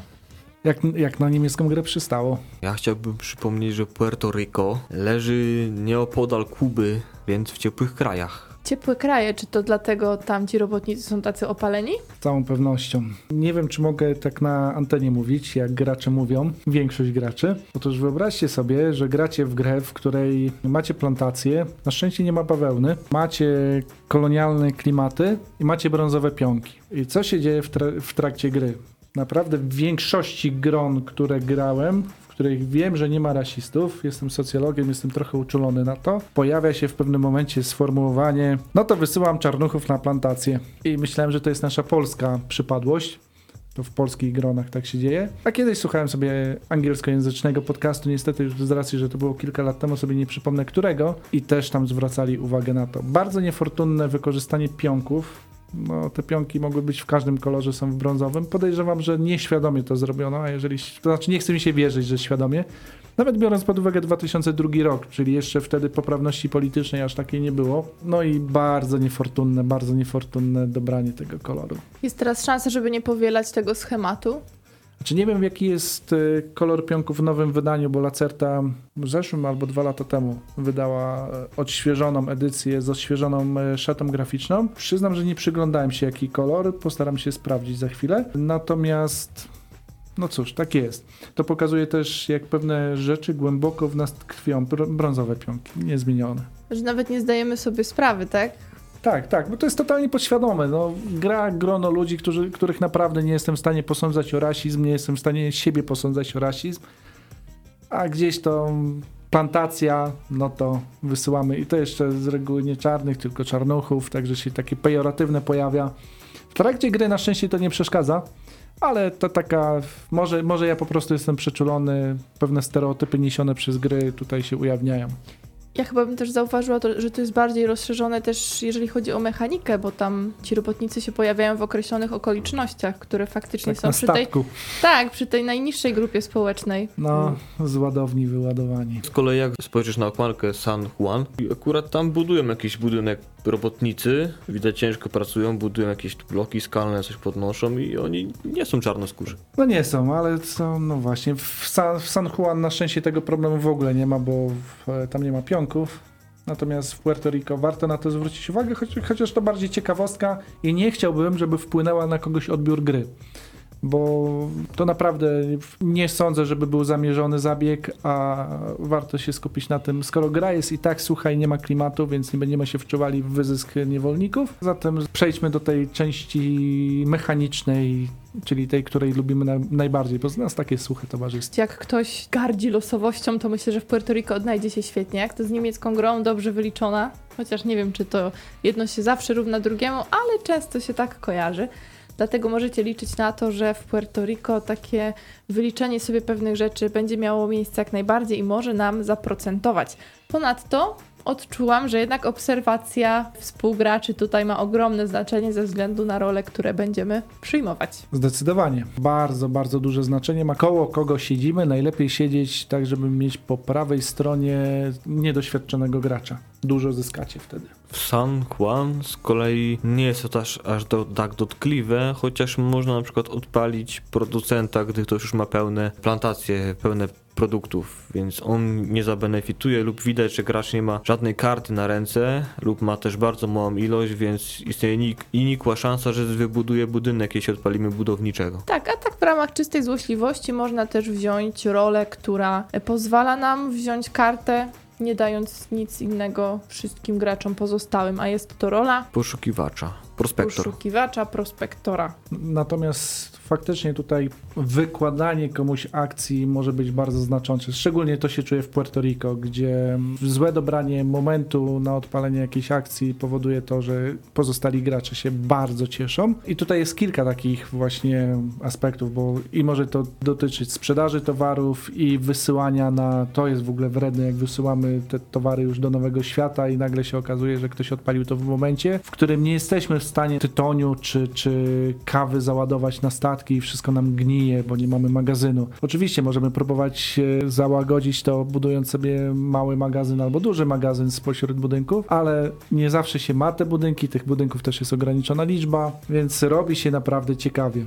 Jak, jak na niemiecką grę przystało. Ja chciałbym przypomnieć, że Puerto Rico leży nieopodal Kuby, więc w ciepłych krajach. Ciepłe kraje, czy to dlatego tam ci robotnicy są tacy opaleni? Z całą pewnością. Nie wiem, czy mogę tak na antenie mówić, jak gracze mówią, większość graczy. Otóż wyobraźcie sobie, że gracie w grę, w której macie plantację, na szczęście nie ma bawełny, macie kolonialne klimaty i macie brązowe pionki. I co się dzieje w, tra- w trakcie gry? Naprawdę w większości gron, które grałem, których wiem, że nie ma rasistów, jestem socjologiem, jestem trochę uczulony na to, pojawia się w pewnym momencie sformułowanie, no to wysyłam czarnuchów na plantację. I myślałem, że to jest nasza polska przypadłość. To w polskich gronach tak się dzieje. A kiedyś słuchałem sobie angielskojęzycznego podcastu, niestety już z racji, że to było kilka lat temu, sobie nie przypomnę którego, i też tam zwracali uwagę na to. Bardzo niefortunne wykorzystanie pionków. No, te pionki mogły być w każdym kolorze, są w brązowym. Podejrzewam, że nieświadomie to zrobiono, a jeżeli, to znaczy nie chce mi się wierzyć, że świadomie. Nawet biorąc pod uwagę 2002 rok, czyli jeszcze wtedy poprawności politycznej aż takiej nie było. No i bardzo niefortunne, bardzo niefortunne dobranie tego koloru. Jest teraz szansa, żeby nie powielać tego schematu. Znaczy nie wiem jaki jest y, kolor pionków w nowym wydaniu, bo Lacerta w zeszłym albo dwa lata temu wydała e, odświeżoną edycję z odświeżoną e, szatą graficzną. Przyznam, że nie przyglądałem się jaki kolor, postaram się sprawdzić za chwilę. Natomiast no cóż, tak jest. To pokazuje też jak pewne rzeczy głęboko w nas tkwią. Br- brązowe pionki, niezmienione. Że nawet nie zdajemy sobie sprawy, tak? Tak, tak, bo to jest totalnie podświadome. No, gra grono ludzi, którzy, których naprawdę nie jestem w stanie posądzać o rasizm, nie jestem w stanie siebie posądzać o rasizm, a gdzieś to plantacja, no to wysyłamy i to jeszcze z reguły nie czarnych, tylko czarnuchów, także się takie pejoratywne pojawia. W trakcie gry na szczęście to nie przeszkadza, ale to taka, może, może ja po prostu jestem przeczulony, pewne stereotypy niesione przez gry tutaj się ujawniają. Ja chyba bym też zauważyła, to, że to jest bardziej rozszerzone też jeżeli chodzi o mechanikę, bo tam ci robotnicy się pojawiają w określonych okolicznościach, które faktycznie Tak są na przy tej, tak, przy tej najniższej grupie społecznej. No, z ładowni wyładowani. Z kolei jak spojrzysz na okładkę San Juan, i akurat tam budują jakiś budynek robotnicy, widać ciężko pracują, budują jakieś bloki skalne, coś podnoszą i oni nie są czarnoskórzy. No nie są, ale są, no właśnie, w San, w San Juan na szczęście tego problemu w ogóle nie ma, bo w, tam nie ma pionków. Natomiast w Puerto Rico warto na to zwrócić uwagę, choć, chociaż to bardziej ciekawostka i nie chciałbym, żeby wpłynęła na kogoś odbiór gry. Bo to naprawdę nie sądzę, żeby był zamierzony zabieg, a warto się skupić na tym, skoro gra jest i tak sucha i nie ma klimatu, więc nie będziemy się wczuwali w wyzysk niewolników. Zatem przejdźmy do tej części mechanicznej, czyli tej, której lubimy na, najbardziej, bo z nas takie suche towarzystwo. Jak ktoś gardzi losowością, to myślę, że w Puerto Rico odnajdzie się świetnie. Jak to z niemiecką grą dobrze wyliczona, chociaż nie wiem, czy to jedno się zawsze równa drugiemu, ale często się tak kojarzy. Dlatego możecie liczyć na to, że w Puerto Rico takie wyliczenie sobie pewnych rzeczy będzie miało miejsce jak najbardziej i może nam zaprocentować. Ponadto odczułam, że jednak obserwacja współgraczy tutaj ma ogromne znaczenie ze względu na role, które będziemy przyjmować. Zdecydowanie. Bardzo, bardzo duże znaczenie ma koło kogo siedzimy. Najlepiej siedzieć tak, żeby mieć po prawej stronie niedoświadczonego gracza. Dużo zyskacie wtedy. W San Juan z kolei nie jest to też aż do, tak dotkliwe, chociaż można na przykład odpalić producenta, gdy ktoś już ma pełne plantacje, pełne produktów, więc on nie zabenefituje lub widać, że gracz nie ma żadnej karty na ręce lub ma też bardzo małą ilość, więc istnieje nik- i nikła szansa, że wybuduje budynek, jeśli odpalimy budowniczego. Tak, a tak w ramach czystej złośliwości można też wziąć rolę, która pozwala nam wziąć kartę, nie dając nic innego wszystkim graczom pozostałym, a jest to rola Poszukiwacza, prospektor. poszukiwacza, prospektora. Natomiast faktycznie tutaj wykładanie komuś akcji może być bardzo znaczące. Szczególnie to się czuje w Puerto Rico, gdzie złe dobranie momentu na odpalenie jakiejś akcji powoduje to, że pozostali gracze się bardzo cieszą. I tutaj jest kilka takich właśnie aspektów, bo i może to dotyczyć sprzedaży towarów i wysyłania na to jest w ogóle wredne, jak wysyłamy te towary już do nowego świata i nagle się okazuje, że ktoś odpalił to w momencie, w którym nie jesteśmy w stanie tytoniu czy, czy kawy załadować na i wszystko nam gnije, bo nie mamy magazynu. Oczywiście możemy próbować e, załagodzić to, budując sobie mały magazyn albo duży magazyn spośród budynków, ale nie zawsze się ma te budynki, tych budynków też jest ograniczona liczba, więc robi się naprawdę ciekawie.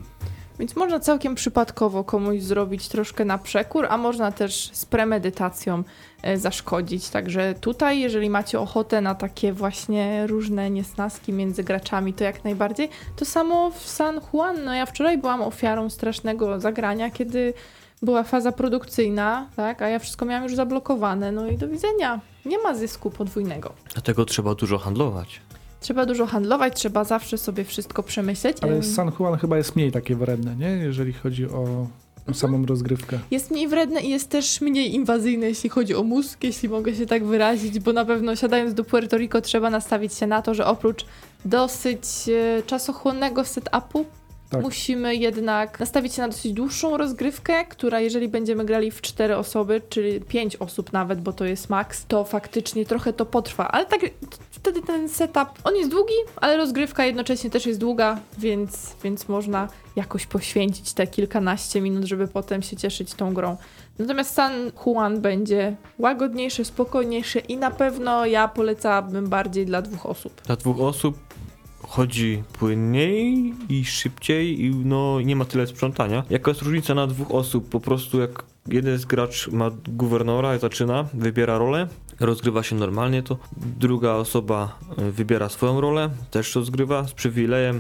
Więc można całkiem przypadkowo komuś zrobić troszkę na przekór, a można też z premedytacją e, zaszkodzić. Także tutaj, jeżeli macie ochotę na takie właśnie różne niesnaski między graczami, to jak najbardziej. To samo w San Juan. No ja wczoraj byłam ofiarą strasznego zagrania, kiedy była faza produkcyjna, tak, a ja wszystko miałam już zablokowane. No i do widzenia. Nie ma zysku podwójnego. Dlatego trzeba dużo handlować. Trzeba dużo handlować, trzeba zawsze sobie wszystko przemyśleć. Ale San Juan chyba jest mniej takie wredne, nie? Jeżeli chodzi o o samą rozgrywkę. Jest mniej wredne i jest też mniej inwazyjne, jeśli chodzi o mózg, jeśli mogę się tak wyrazić, bo na pewno siadając do Puerto Rico trzeba nastawić się na to, że oprócz dosyć e, czasochłonnego setupu, Tak. musimy jednak nastawić się na dosyć dłuższą rozgrywkę, która jeżeli będziemy grali w cztery osoby, czyli pięć osób nawet, bo to jest maks, to faktycznie trochę to potrwa. Ale tak wtedy ten setup, on jest długi, ale rozgrywka jednocześnie też jest długa, więc, więc można jakoś poświęcić te kilkanaście minut, żeby potem się cieszyć tą grą. Natomiast San Juan będzie łagodniejszy, spokojniejszy i na pewno ja polecałabym bardziej dla dwóch osób. Dla dwóch osób chodzi płynniej i szybciej i no nie ma tyle sprzątania. Jaka jest różnica na dwóch osób? Po prostu jak jeden z gracz ma guwernora i zaczyna, wybiera rolę, rozgrywa się normalnie, to druga osoba y, wybiera swoją rolę, też rozgrywa z przywilejem,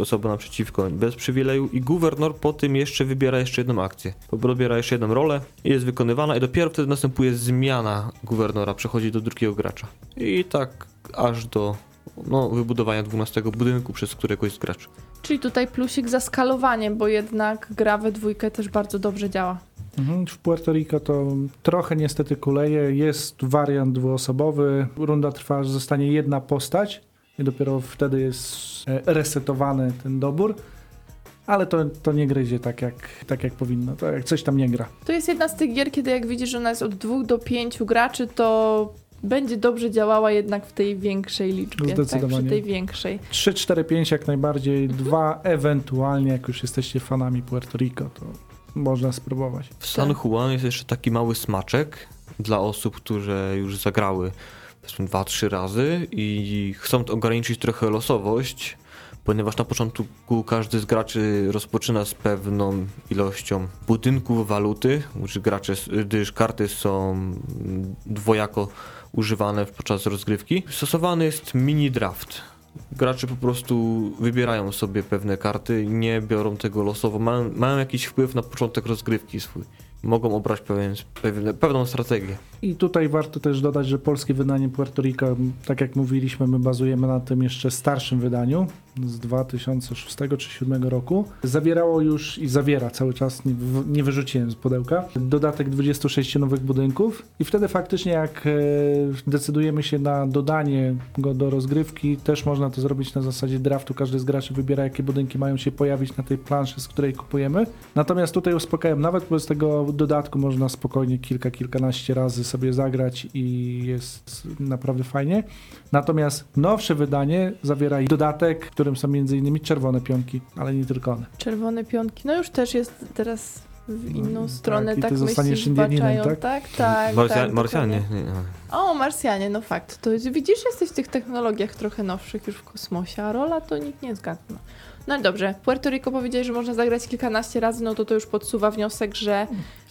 osoba naprzeciwko bez przywileju i guwernor po tym jeszcze wybiera jeszcze jedną akcję. Dobiera jeszcze jedną rolę jest wykonywana i dopiero wtedy następuje zmiana guwernora, przechodzi do drugiego gracza. I tak aż do no, wybudowania 12 budynku przez któregoś z graczy. Czyli tutaj plusik za skalowaniem, bo jednak gra we dwójkę też bardzo dobrze działa. Mhm. W Puerto Rico to trochę niestety kuleje. Jest wariant dwuosobowy. Runda trwa, aż zostanie jedna postać i dopiero wtedy jest e, resetowany ten dobór. Ale to, to nie gryzie tak jak, tak jak powinno. To jak coś tam nie gra. To jest jedna z tych gier, kiedy jak widzisz, że ona jest od dwóch do pięciu graczy, to będzie dobrze działała jednak w tej większej liczbie. Tak, Zdecydowanie. przy tej większej. 3, 4, 5 jak najbardziej. Dwa ewentualnie, jak już jesteście fanami Puerto Rico, to można spróbować. W San Juan jest jeszcze taki mały smaczek dla osób, które już zagrały powiedzmy 2-3 razy i chcą ograniczyć trochę losowość, ponieważ na początku każdy z graczy rozpoczyna z pewną ilością budynków waluty, gdyż, gracze, gdyż karty są dwojako używane podczas rozgrywki. Stosowany jest mini draft. Gracze po prostu wybierają sobie pewne karty, nie biorą tego losowo, mają, mają jakiś wpływ na początek rozgrywki swój. Mogą obrać pewien, pewną strategię. I tutaj warto też dodać, że polskie wydanie Puerto Rico, tak jak mówiliśmy, my bazujemy na tym jeszcze starszym wydaniu z 2006 czy 2007 roku. Zawierało już i zawiera cały czas, nie, nie wyrzuciłem z pudełka, dodatek 26 nowych budynków i wtedy faktycznie jak e, decydujemy się na dodanie go do rozgrywki, też można to zrobić na zasadzie draftu. Każdy z graczy wybiera, jakie budynki mają się pojawić na tej planszy, z której kupujemy. Natomiast tutaj uspokajam, nawet bez tego dodatku można spokojnie kilka, kilkanaście razy sobie zagrać i jest naprawdę fajnie. Natomiast nowsze wydanie zawiera i dodatek, którym są m.in. czerwone pionki, ale nie tylko one. Czerwone pionki. No już też jest teraz w inną No, stronę, tak, i tak, zostaniesz Indianinem, tak? Tak, tak. Marsja, tak, Marsjanie. dokładnie. Nie, nie. O, Marsjanie, no fakt. To widzisz, jesteś w tych technologiach trochę nowszych już w kosmosie, a rola to nikt nie zgadza. No i dobrze, Puerto Rico powiedziałeś, że można zagrać kilkanaście razy, no to to już podsuwa wniosek, że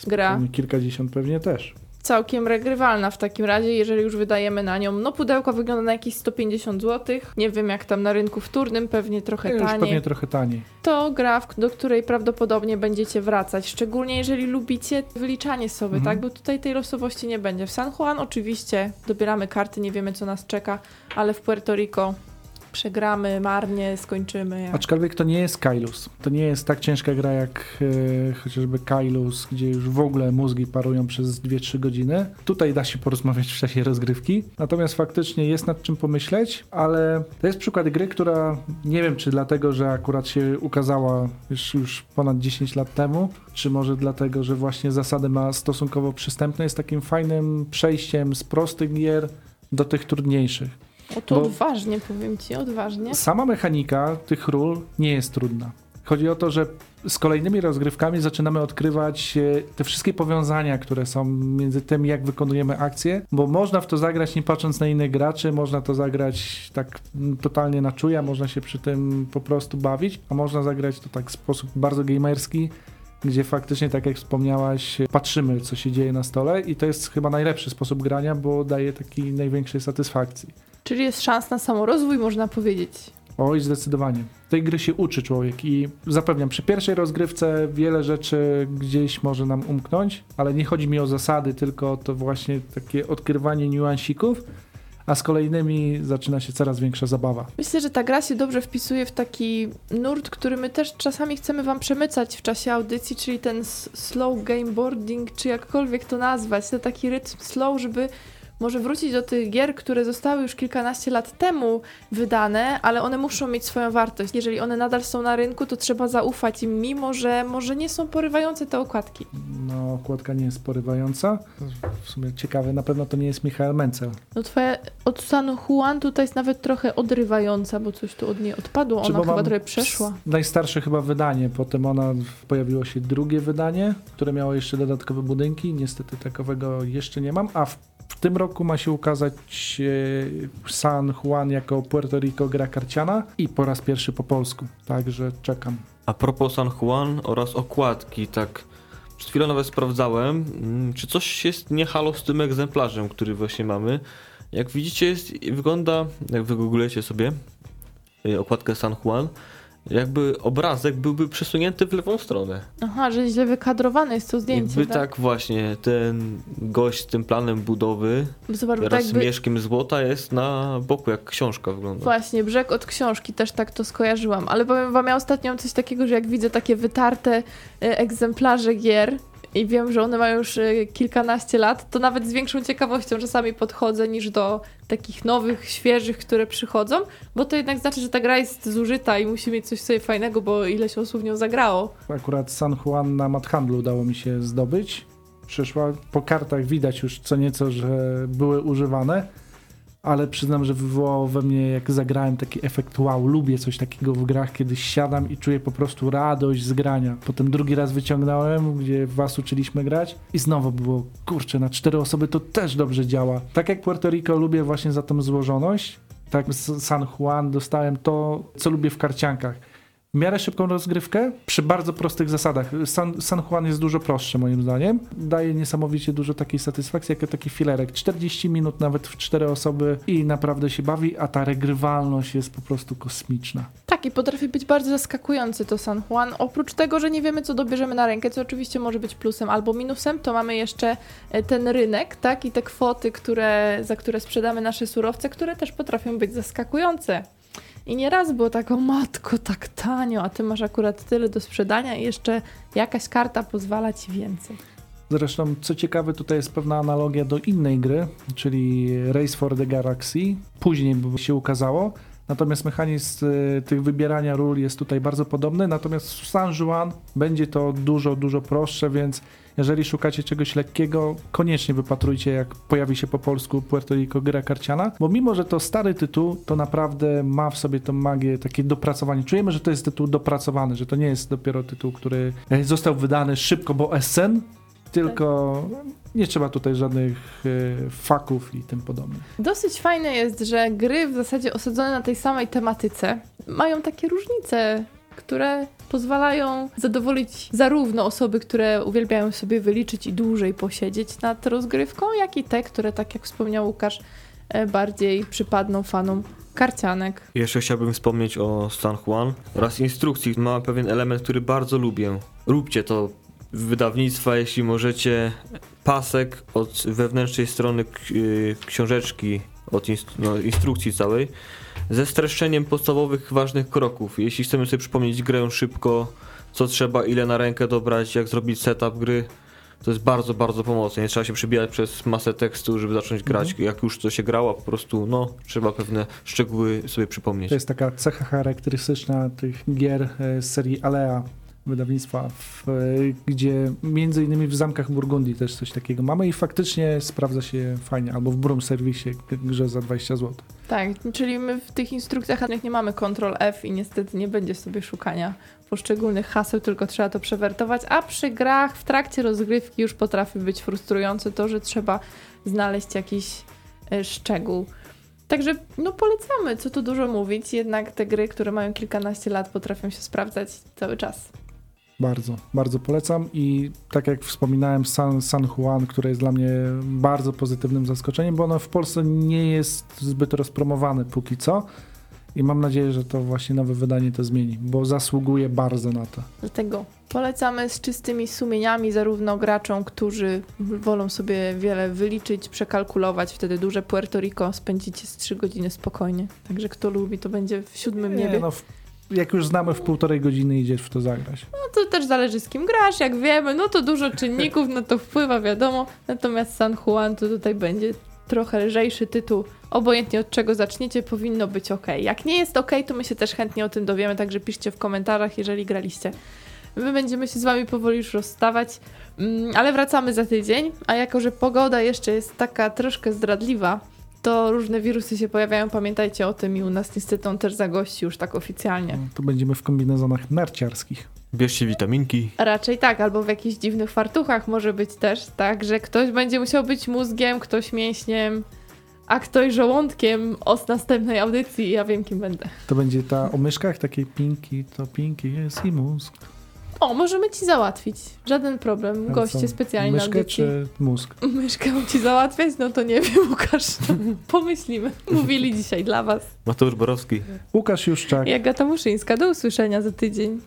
gra Kilkadziesiąt pewnie też. Całkiem regrywalna w takim razie, jeżeli już wydajemy na nią. No pudełko wygląda na jakieś 150 zł. Nie wiem jak tam na rynku wtórnym, pewnie trochę Już taniej. pewnie trochę taniej. To gra, do której prawdopodobnie będziecie wracać, szczególnie jeżeli lubicie wyliczanie sobie, Mhm. tak? Bo tutaj tej losowości nie będzie. W San Juan oczywiście dobieramy karty, nie wiemy co nas czeka, ale w Puerto Rico przegramy, marnie, skończymy. Jak... Aczkolwiek to nie jest Kailus. To nie jest tak ciężka gra jak e, chociażby Kailus, gdzie już w ogóle mózgi parują przez 2-3 godziny. Tutaj da się porozmawiać w czasie rozgrywki. Natomiast faktycznie jest nad czym pomyśleć, ale to jest przykład gry, która nie wiem, czy dlatego, że akurat się ukazała już, już ponad 10 lat temu, czy może dlatego, że właśnie zasady ma stosunkowo przystępne, jest takim fajnym przejściem z prostych gier do tych trudniejszych. O, to bo- odważnie, powiem ci, odważnie. Sama mechanika tych ról nie jest trudna. Chodzi o to, że z kolejnymi rozgrywkami zaczynamy odkrywać e, te wszystkie powiązania, które są między tym, jak wykonujemy akcje, bo można w to zagrać nie patrząc na innych graczy, można to zagrać tak mm, totalnie na czuja, można się przy tym po prostu bawić, a można zagrać to tak w sposób bardzo gamerski, gdzie faktycznie, tak jak wspomniałaś, patrzymy, co się dzieje na stole i to jest chyba najlepszy sposób grania, bo daje takiej największej satysfakcji. Czyli jest szans na samorozwój, można powiedzieć. Oj, zdecydowanie. Tej gry się uczy człowiek i zapewniam, przy pierwszej rozgrywce wiele rzeczy gdzieś może nam umknąć, ale nie chodzi mi o zasady, tylko o to właśnie takie odkrywanie niuansików, a z kolejnymi zaczyna się coraz większa zabawa. Myślę, że ta gra się dobrze wpisuje w taki nurt, który my też czasami chcemy wam przemycać w czasie audycji, czyli ten slow game boarding, czy jakkolwiek to nazwać, to taki rytm slow, żeby może wrócić do tych gier, które zostały już kilkanaście lat temu wydane, ale one muszą mieć swoją wartość. Jeżeli one nadal są na rynku, to trzeba zaufać im, mimo że może nie są porywające te okładki. No, okładka nie jest porywająca. W sumie ciekawe, na pewno to nie jest Michael Mencel. No twoja od San Juan tutaj jest nawet trochę odrywająca, bo coś tu od niej odpadło, ona chyba trochę przeszła. Najstarsze chyba wydanie, potem ona pojawiło się drugie wydanie, które miało jeszcze dodatkowe budynki. Niestety takowego jeszcze nie mam, a w, w tym roku ma się ukazać e, San Juan jako Puerto Rico gra karciana i po raz pierwszy po polsku, także czekam. A propos San Juan oraz okładki, tak przed chwilą nawet sprawdzałem, mm, czy coś jest nie halo z tym egzemplarzem, który właśnie mamy. Jak widzicie, jest, wygląda, jak wygooglujecie sobie y, okładkę San Juan, jakby obrazek byłby przesunięty w lewą stronę. Aha, że źle wykadrowane jest to zdjęcie, Jakby tak właśnie ten gość z tym planem budowy Zobacz, bo tak mieszkiem złota jest na boku, jak książka wygląda. Właśnie, brzeg od książki, też tak to skojarzyłam. Ale powiem wam, ja ostatnio mam coś takiego, że jak widzę takie wytarte e, egzemplarze gier i wiem, że one mają już e, kilkanaście lat, to nawet z większą ciekawością czasami podchodzę niż do takich nowych, świeżych, które przychodzą, bo to jednak znaczy, że ta gra jest zużyta i musi mieć coś sobie fajnego, bo ileś osób w nią zagrało. Akurat San Juan na mathandlu udało mi się zdobyć. Przyszła, po kartach widać już co nieco, że były używane, ale przyznam, że wywołało we mnie, jak zagrałem, taki efekt wow, lubię coś takiego w grach, kiedy siadam i czuję po prostu radość z grania. Potem drugi raz wyciągnąłem, gdzie was uczyliśmy grać i znowu było, kurczę, na cztery osoby to też dobrze działa. Tak jak Puerto Rico lubię właśnie za tą złożoność, tak San Juan dostałem to, co lubię w karciankach w miarę szybką rozgrywkę przy bardzo prostych zasadach. San, San Juan jest dużo prostszy moim zdaniem. Daje niesamowicie dużo takiej satysfakcji, jak taki filerek. 40 minut nawet w cztery osoby i naprawdę się bawi, a ta regrywalność jest po prostu kosmiczna. Tak, i potrafi być bardzo zaskakujący to San Juan. Oprócz tego, że nie wiemy, co dobierzemy na rękę, co oczywiście może być plusem albo minusem, to mamy jeszcze e, ten rynek, tak, i te kwoty, które, za które sprzedamy nasze surowce, które też potrafią być zaskakujące. I nieraz było tak, o matko, tak tanio, a ty masz akurat tyle do sprzedania i jeszcze jakaś karta pozwala ci więcej. Zresztą, co ciekawe, tutaj jest pewna analogia do innej gry, czyli Race for the Galaxy. Później się ukazało. Natomiast mechanizm y, tych wybierania ról jest tutaj bardzo podobny. Natomiast w San Juan będzie to dużo, dużo prostsze, więc jeżeli szukacie czegoś lekkiego, koniecznie wypatrujcie, jak pojawi się po polsku Puerto Rico gra karciana, bo mimo, że to stary tytuł, to naprawdę ma w sobie tą magię, takie dopracowanie. Czujemy, że to jest tytuł dopracowany, że to nie jest dopiero tytuł, który e, został wydany szybko, bo SN, tylko nie trzeba tutaj żadnych y, faków i tym podobnych. Dosyć fajne jest, że gry w zasadzie osadzone na tej samej tematyce mają takie różnice, które pozwalają zadowolić zarówno osoby, które uwielbiają sobie wyliczyć i dłużej posiedzieć nad rozgrywką, jak i te, które, tak jak wspomniał Łukasz, e, bardziej przypadną fanom karcianek. Jeszcze chciałbym wspomnieć o San Juan oraz instrukcji. Ma pewien element, który bardzo lubię. Róbcie to wydawnictwa, jeśli możecie. Pasek od wewnętrznej strony y, książeczki, od no, instrukcji całej, ze streszczeniem podstawowych ważnych kroków. Jeśli chcemy sobie przypomnieć grę szybko, co trzeba, ile na rękę dobrać, jak zrobić setup gry, to jest bardzo, bardzo pomocne. Nie trzeba się przebijać przez masę tekstu, żeby zacząć grać. Jak już to się grało, po prostu no, trzeba pewne szczegóły sobie przypomnieć. To jest taka cecha charakterystyczna tych gier e, z serii Alea wydawnictwa, w, e, gdzie między innymi w Zamkach Burgundii też coś takiego mamy i faktycznie sprawdza się fajnie, albo w Brum serwisie grze za 20 zł. Tak, czyli my w tych instrukcjach nie mamy Ctrl F i niestety nie będzie sobie szukania poszczególnych haseł, tylko trzeba to przewertować, a przy grach w trakcie rozgrywki już potrafi być frustrujące to, że trzeba znaleźć jakiś e, szczegół. Także no polecamy, co tu dużo mówić, jednak te gry, które mają kilkanaście lat potrafią się sprawdzać cały czas. Bardzo, bardzo polecam i tak jak wspominałem San, San Juan, które jest dla mnie bardzo pozytywnym zaskoczeniem, bo ono w Polsce nie jest zbyt rozpromowane póki co i mam nadzieję, że to właśnie nowe wydanie to zmieni, bo zasługuje bardzo na to. Dlatego polecamy z czystymi sumieniami zarówno graczom, którzy wolą sobie wiele wyliczyć, przekalkulować, wtedy duże Puerto Rico spędzicie z 3 godziny spokojnie. Także kto lubi, to będzie w siódmym niebie. Nie, no, w, jak już znamy w półtorej godziny idziesz w to zagrać. No to też zależy z kim grasz, jak wiemy, no to dużo czynników na to wpływa, wiadomo. Natomiast San Juan to tutaj będzie trochę lżejszy tytuł. Obojętnie od czego zaczniecie, powinno być ok. Jak nie jest ok, to my się też chętnie o tym dowiemy, także piszcie w komentarzach, jeżeli graliście. My będziemy się z wami powoli już rozstawać, mm, ale wracamy za tydzień, a jako, że pogoda jeszcze jest taka troszkę zdradliwa, to różne wirusy się pojawiają, pamiętajcie o tym i u nas niestety on też zagości już tak oficjalnie. No, to będziemy w kombinezonach narciarskich. Bierzcie witaminki. Raczej tak, albo w jakichś dziwnych fartuchach może być też tak, że ktoś będzie musiał być mózgiem, ktoś mięśniem, a ktoś żołądkiem od następnej audycji. Ja wiem, kim będę. To będzie ta o myszkach takiej pinki, to pinki jest i mózg. O, możemy ci załatwić. Żaden problem. A Goście co, specjalni na Myszkę audycji. czy mózg? Myszkę mam ci załatwiać? No to nie wiem, Łukasz. Pomyślimy. Mówili dzisiaj dla was. Mateusz Borowski. Łukasz Juszczak. I Agata Muszyńska. Do usłyszenia za tydzień.